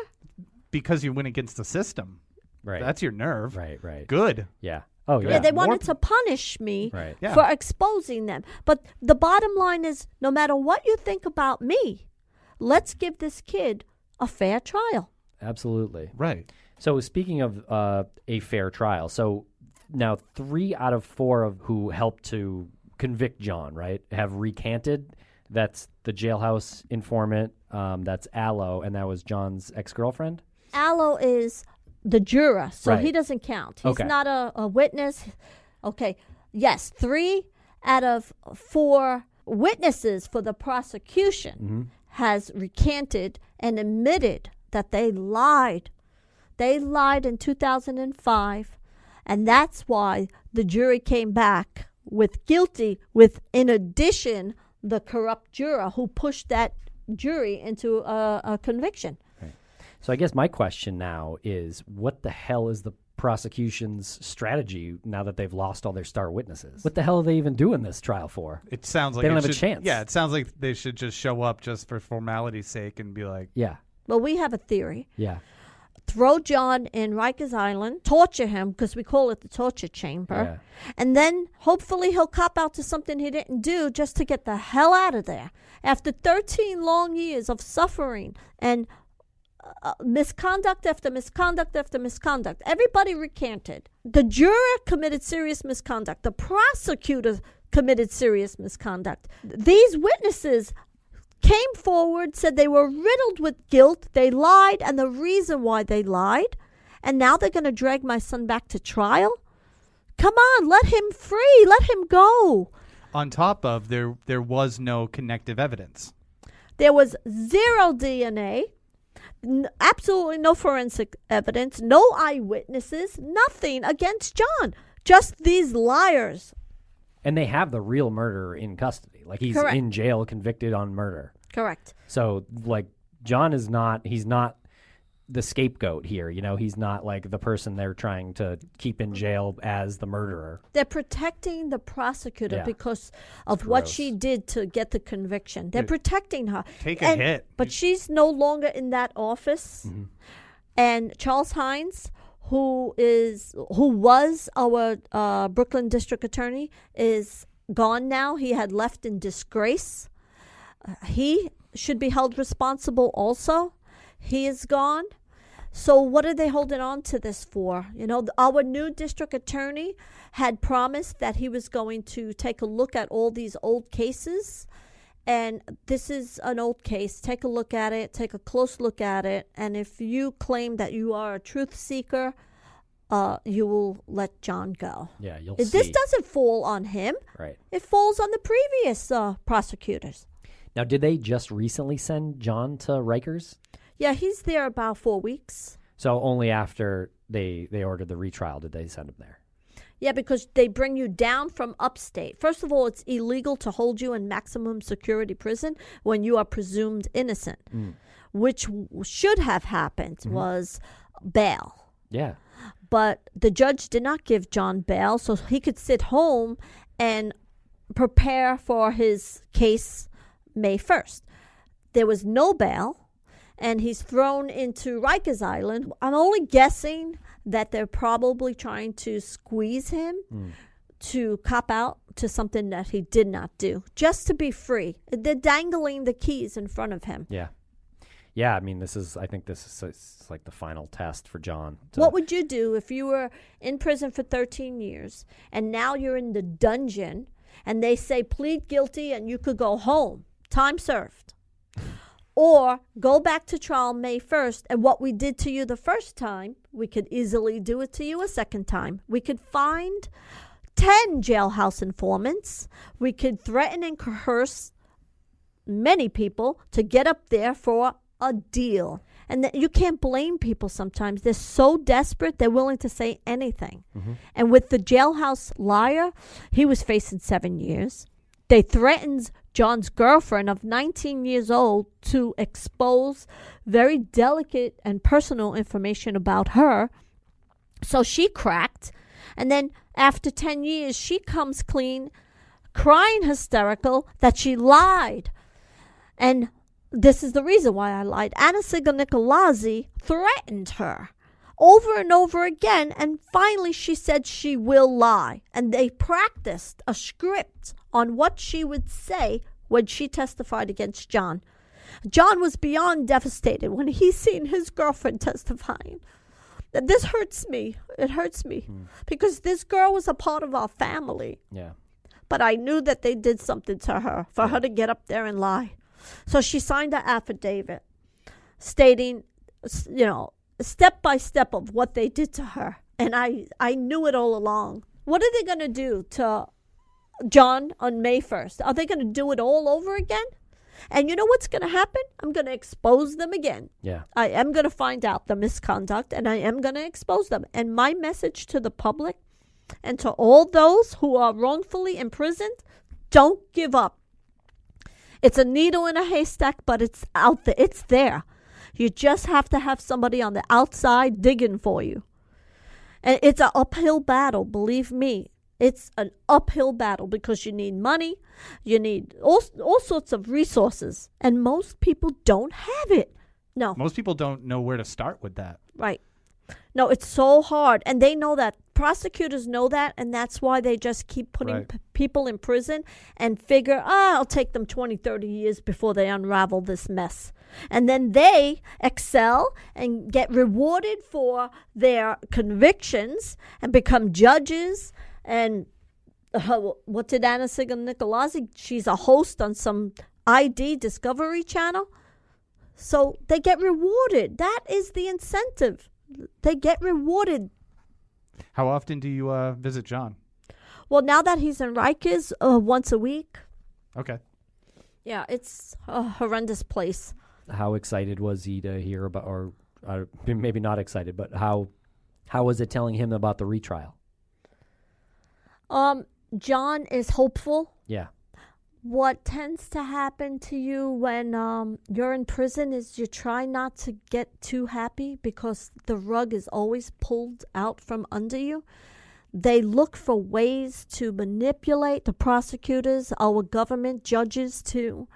Because you went against the system. Right. That's your nerve. right. Right. Good. Yeah. Oh yeah. Yeah, they wanted p- to punish me Right. Yeah. for exposing them. But the bottom line is no matter what you think about me, let's give this kid a fair trial. Absolutely. Right. So speaking of uh, a fair trial, so now three out of four of who helped to convict John, right, have recanted. That's the jailhouse informant. Um, that's Allo, and that was John's ex-girlfriend. Allo is the juror, so Right. he doesn't count. He's Okay. not a, a witness. Okay. Yes, three out of four witnesses for the prosecution mm-hmm. has recanted and admitted that they lied. They lied in 2005, and that's why the jury came back with guilty with in addition the corrupt juror who pushed that jury into a, a conviction. So I guess my question now is, what the hell is the prosecution's strategy now that they've lost all their star witnesses? What the hell are they even doing this trial for? It sounds like They don't it have a chance. Yeah, it sounds like they should just show up just for formality's sake and be like, Yeah. Well, we have a theory. Yeah. Throw John in Rikers Island, torture him because we call it the torture chamber, and then hopefully he'll cop out to something he didn't do just to get the hell out of there. After 13 long years of suffering and uh, misconduct after misconduct after misconduct, everybody recanted. The juror committed serious misconduct. The prosecutor committed serious misconduct. These witnesses came forward, said they were riddled with guilt, they lied, and the reason why they lied. And now they're going to drag my son back to trial? Come on, let him free, let him go. on top of there, there was no connective evidence. There was zero DNA, n- absolutely no forensic evidence, no eyewitnesses, nothing against John. Just these liars. And they have the real murderer in custody. Like he's Correct. in jail convicted on murder. Correct. So like John is not he's not the scapegoat here, you know, he's not like the person they're trying to keep in jail as the murderer. They're protecting the prosecutor Yeah. because of what she did to get the conviction. They're Yeah. protecting her. Take a hit. But she's no longer in that office. And Charles Hynes, who is who was our uh, Brooklyn district attorney, is gone now. He had left in disgrace. Uh, he should be held responsible also. He is gone. So what are they holding on to this for? You know, our new district attorney had promised that he was going to take a look at all these old cases. And this is an old case. Take a look at it, take a close look at it. And if you claim that you are a truth seeker, uh, you will let John go. Yeah, you'll This see. doesn't fall on him, right. it falls on the previous uh, prosecutors. Now did they just recently send John to Rikers? Yeah, he's there about four weeks. So only after they they ordered the retrial did they send him there. Yeah, because they bring you down from upstate. First of all, it's illegal to hold you in maximum security prison when you are presumed innocent, mm. which w- should have happened mm-hmm. was bail. Yeah. But the judge did not give John bail, so he could sit home and prepare for his case May 1st. There was no bail, and he's thrown into Rikers Island. I'm only guessing that they're probably trying to squeeze him hmm. to cop out to something that he did not do, just to be free. They're dangling the keys in front of him. Yeah. Yeah, I mean this is I think this is like the final test for John. to- What would you do if you were in prison for 13 years and now you're in the dungeon and they say plead guilty and you could go home? Time served. Or go back to trial May 1st and what we did to you the first time, we could easily do it to you a second time. We could find 10 jailhouse informants. We could threaten and coerce many people to get up there for a deal. And that you can't blame people sometimes. They're so desperate, they're willing to say anything. Mm-hmm. And with the jailhouse liar, he was facing seven years. They threatened John's girlfriend of 19 years old to expose very delicate and personal information about her. So she cracked. And then after 10 years, she comes clean, crying hysterical that she lied. And this is the reason why I lied. Anna-Sigga Nicolazzi threatened her over and over again, and finally she said she will lie. And they practiced a script on what she would say when she testified against John. John was beyond devastated when he seen his girlfriend testifying. This hurts me. It hurts me hmm. because this girl was a part of our family Yeah. but I knew that they did something to her for her to get up there and lie. So she signed an affidavit stating, you know, step by step of what they did to her. And I, I knew it all along. What are they going to do to John on May 1st? Are they going to do it all over again? And you know what's going to happen? I'm going to expose them again. Yeah. I am going to find out the misconduct and I am going to expose them. And my message to the public and to all those who are wrongfully imprisoned don't give up. It's a needle in a haystack, but it's out there. It's there. You just have to have somebody on the outside digging for you. And it's an uphill battle, believe me. It's an uphill battle because you need money, you need all, all sorts of resources, and most people don't have it. No. Most people don't know where to start with that. Right. No, it's so hard. And they know that. Prosecutors know that. And that's why they just keep putting Right. p- people in prison and figure, ah, I'll take them 20, 30 years before they unravel this mess. And then they excel and get rewarded for their convictions and become judges. And uh, what did Anna-Sigga Nicolazzi? She's a host on some ID Discovery Channel. So they get rewarded. That is the incentive. They get rewarded. How often do you uh, visit John? Well, now that he's in Rikers uh, once a week, Okay. yeah, it's a horrendous place. How excited was he to hear about, or uh, maybe not excited, but how how was it telling him about the retrial? Um, John is hopeful. Yeah. What tends to happen to you when um, you're in prison is you try not to get too happy because the rug is always pulled out from under you. They look for ways to manipulate the prosecutors, our government, judges too.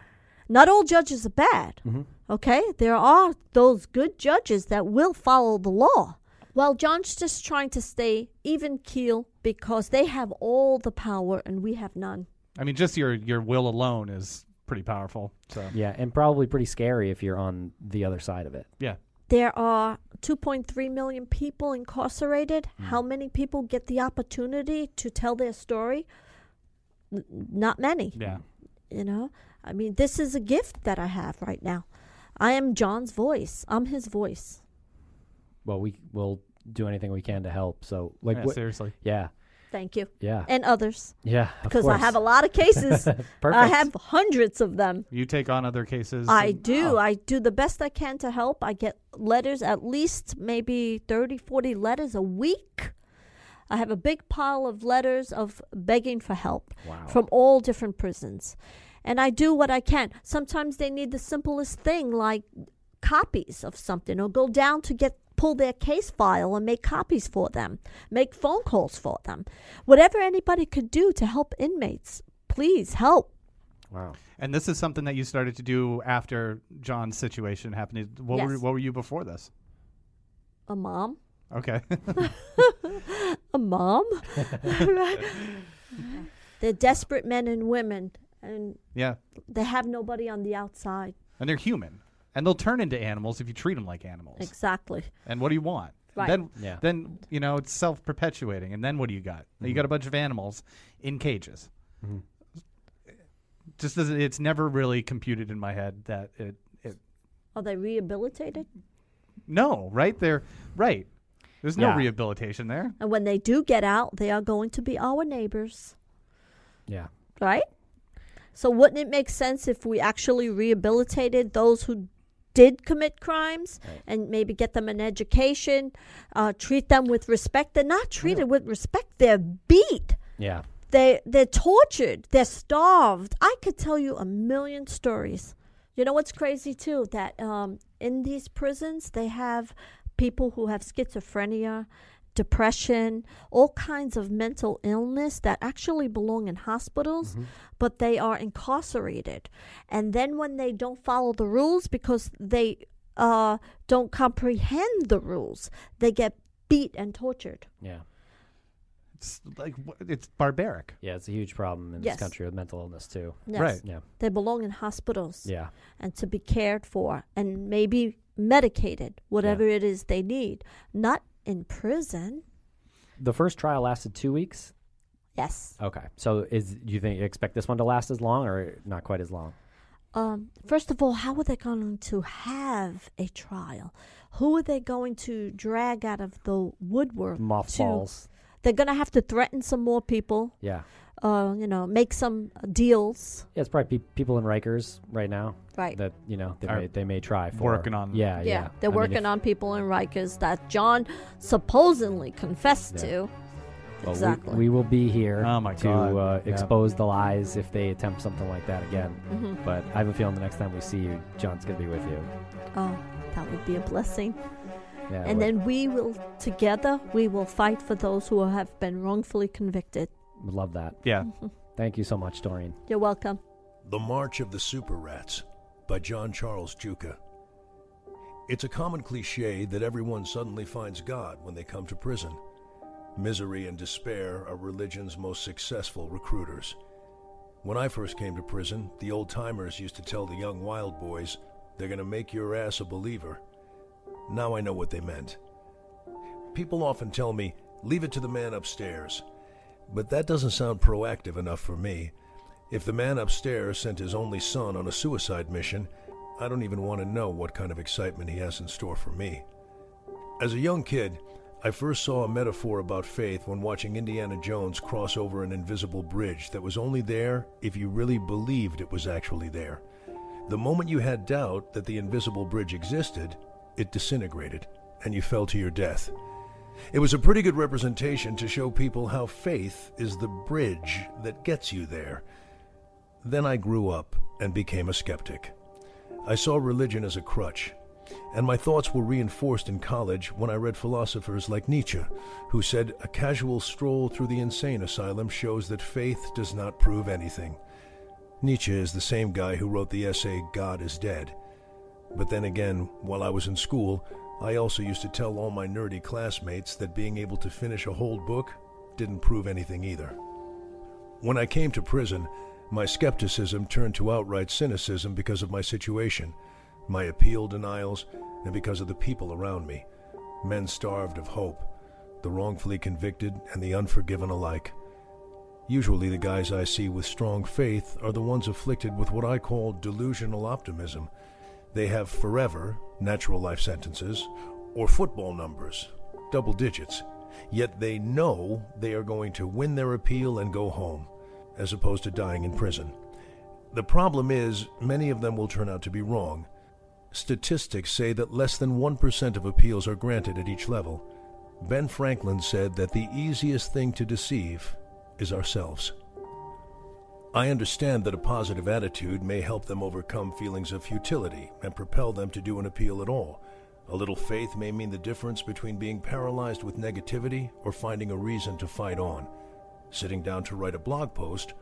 Not all judges are bad, Mhm. okay? There are those good judges that will follow the law. Well, John's just trying to stay even keel because they have all the power and we have none. I mean, just your your will alone is pretty powerful. So Yeah, and probably pretty scary if you're on the other side of it. yeah, There are 2.3 million people incarcerated. Hmm. How many people get the opportunity to tell their story? N- not many. yeah. You know, I mean, this is a gift that I have right now. I am John's voice. I'm his voice. Well, we will do anything we can to help. So, like, yeah what, seriously. yeah, Thank you. yeah, And others. yeah. of Because I have a lot of cases. Perfect. I have hundreds of them. You take on other cases. I and- do. Oh, I do the best I can to help. I get letters, at least maybe 30, 40 letters a week. I have a big pile of letters of begging for help Wow. from all different prisons. And I do what I can. Sometimes they need the simplest thing like copies of something or go down to get pull their case file and make copies for them, make phone calls for them. Whatever anybody could do to help inmates, please help. wow. And this is something that you started to do after John's situation happened. What were what were you before this? A mom? Okay. a mom. They're desperate men and women, and yeah. they have nobody on the outside. And they're human. And they'll turn into animals if you treat them like animals. Exactly. And what do you want? Right. Then, Yeah. then you know it's self-perpetuating. And then what do you got? You got a bunch of animals in cages. Mhm. Just as it's never really computed in my head that it, it Are they rehabilitated? no right there right. There's no Yeah. rehabilitation there. And when they do get out, they are going to be our neighbors, Yeah. right? So wouldn't it make sense if we actually rehabilitated those who did commit crimes Right. and maybe get them an education, uh, treat them with respect? They're not treated with respect. They're beat. Yeah. They they're tortured. They're starved. I could tell you a million stories. You know what's crazy too? That um, in these prisons they have people who have schizophrenia, depression, all kinds of mental illness that actually belong in hospitals, but they are incarcerated. And then when they don't follow the rules because they uh, don't comprehend the rules, they get beat and tortured. Yeah. It's like it's barbaric. Yeah. It's a huge problem in Yes. this country with mental illness too. Yes. Right. Yeah. They belong in hospitals. Yeah. and to be cared for and maybe medicated, whatever it is they need, not in prison. The first trial lasted two weeks. Yes. Okay. So is do you think you expect this one to last as long or not quite as long? Um, first of all, how are they going to have a trial? Who are they going to drag out of the woodwork? to- Mothballs. They're going to have to threaten some more people. Yeah. Uh, you know, make some deals. Yeah, it's probably pe- people in Rikers right now Right. that you know they Are may they may try for working on- Yeah, yeah, yeah. they're I mean, working if- on people in Rikers that John supposedly confessed Yeah. to. but we- exactly. We, will be here Oh my to uh, Yeah. expose the lies if they attempt something like that again. hmm But I have a feeling the next time we see you, John's gonna be with you. Oh, that would be a blessing. Yeah. and then we will together we will fight for those who have been wrongfully convicted would love that. Yeah. Thank you so much, Doreen. you're welcome The March of the Super Rats by John Charles Giuca. It's a common cliche that everyone suddenly finds God when they come to prison. Misery and despair are religion's most successful recruiters. When I first came to prison, the old timers used to tell the young wild boys, they're going to make your ass a believer. Now I know what they meant. People often tell me, leave it to the man upstairs. But that doesn't sound proactive enough for me. If the man upstairs sent his only son on a suicide mission, I don't even want to know what kind of excitement he has in store for me. As a young kid, I first saw a metaphor about faith when watching Indiana Jones cross over an invisible bridge that was only there if you really believed it was actually there. The moment you had doubt that the invisible bridge existed, it disintegrated, and you fell to your death. It was a pretty good representation to show people how faith is the bridge that gets you there. Then I grew up and became a skeptic. I saw religion as a crutch, and my thoughts were reinforced in college when I read philosophers like Nietzsche, who said a casual stroll through the insane asylum shows that faith does not prove anything. Nietzsche is the same guy who wrote the essay God is Dead. But then again, while I was in school, I also used to tell all my nerdy classmates that being able to finish a whole book didn't prove anything either. When I came to prison, my skepticism turned to outright cynicism because of my situation, my appeal denials, and because of the people around me men starved of hope, the wrongfully convicted, and the unforgiven alike. Usually, the guys I see with strong faith are the ones afflicted with what I call delusional optimism. They have forever natural life sentences or football numbers, double digits, yet they know they are going to win their appeal and go home, as opposed to dying in prison. The problem is, many of them will turn out to be wrong. Statistics say that less than 1% of appeals are granted at each level. Ben Franklin said that the easiest thing to deceive is ourselves. I understand that a positive attitude may help them overcome feelings of futility and propel them to do an appeal at all. A little faith may mean the difference between being paralyzed with negativity or finding a reason to fight on, sitting down to write a blog post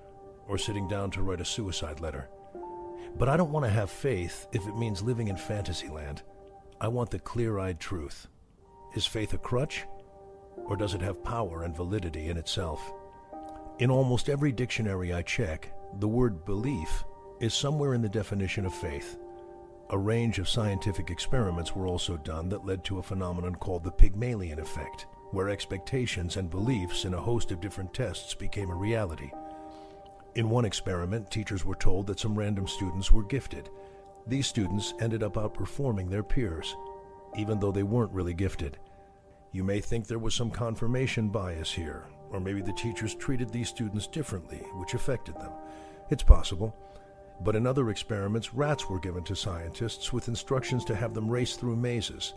or sitting down to write a suicide letter. But I don't want to have faith if it means living in fantasy land. I want the clear eyed truth. Is faith a crutch? Or does it have power and validity in itself? In almost every dictionary I check, the word belief is somewhere in the definition of faith. A range of scientific experiments were also done that led to a phenomenon called the Pygmalion effect, where expectations and beliefs in a host of different tests became a reality. In one experiment, teachers were told that some random students were gifted. These students ended up outperforming their peers, even though they weren't really gifted. You may think there was some confirmation bias here, or maybe the teachers treated these students differently, which affected them. It's possible. But in other experiments, rats were given to scientists with instructions to have them race through mazes.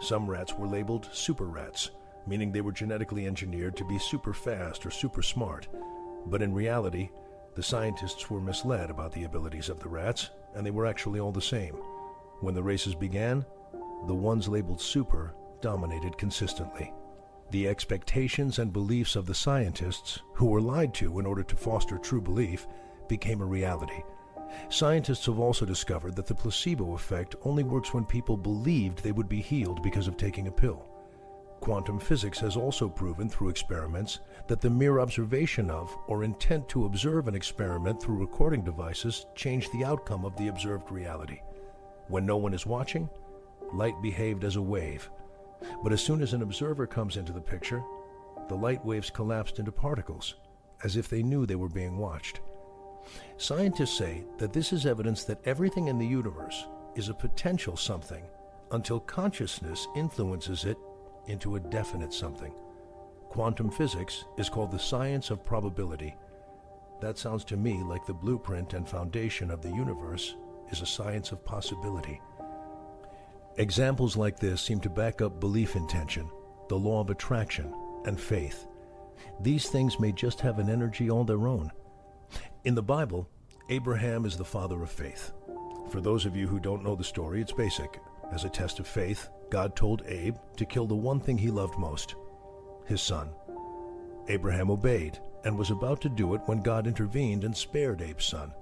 Some rats were labeled super rats, meaning they were genetically engineered to be super fast or super smart. But in reality, the scientists were misled about the abilities of the rats, and they were actually all the same. When the races began, the ones labeled super dominated consistently. The expectations and beliefs of the scientists, who were lied to in order to foster true belief, became a reality. Scientists have also discovered that the placebo effect only works when people believed they would be healed because of taking a pill. Quantum physics has also proven through experiments that the mere observation of or intent to observe an experiment through recording devices change the outcome of the observed reality. When no one is watching, light behaved as a wave. But as soon as an observer comes into the picture, the light waves collapsed into particles, as if they knew they were being watched. Scientists say that this is evidence that everything in the universe is a potential something until consciousness influences it into a definite something. Quantum physics is called the science of probability. That sounds to me like the blueprint and foundation of the universe is a science of possibility. Examples like this seem to back up belief intention, the law of attraction, and faith. These things may just have an energy all their own. In the Bible, Abraham is the father of faith. For those of you who don't know the story, it's basic. As a test of faith, God told Abe to kill the one thing he loved most his son. Abraham obeyed and was about to do it when God intervened and spared Abe's son.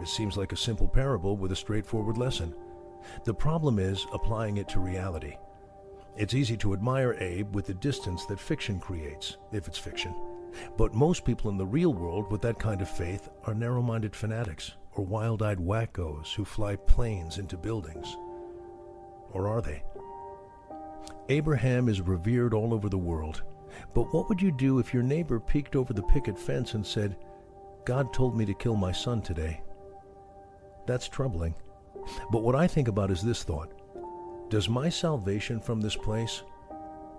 It seems like a simple parable with a straightforward lesson. The problem is applying it to reality. It's easy to admire Abe with the distance that fiction creates, if it's fiction. But most people in the real world with that kind of faith are narrow minded fanatics or wild eyed wackos who fly planes into buildings. Or are they? Abraham is revered all over the world. But what would you do if your neighbor peeked over the picket fence and said, God told me to kill my son today? That's troubling. But what I think about is this thought Does my salvation from this place,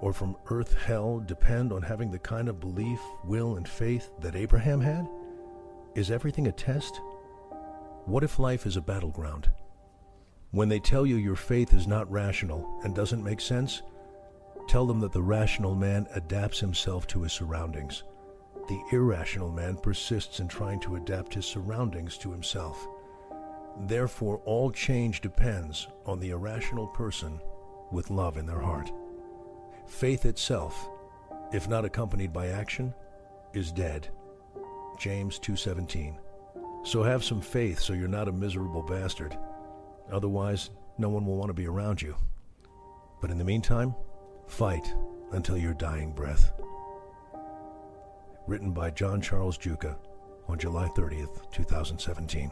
or from earth hell, depend on having the kind of belief, will, and faith that Abraham had? Is everything a test? What if life is a battleground? When they tell you your faith is not rational and doesn't make sense, tell them that the rational man adapts himself to his surroundings. The irrational man persists in trying to adapt his surroundings to himself. Therefore, all change depends on the irrational person with love in their heart. Faith itself, if not accompanied by action, is dead. James 2:17. So have some faith so you're not a miserable bastard. Otherwise, no one will want to be around you. But in the meantime, fight until your dying breath. Written by John Charles Giuca on July 30th, 2017.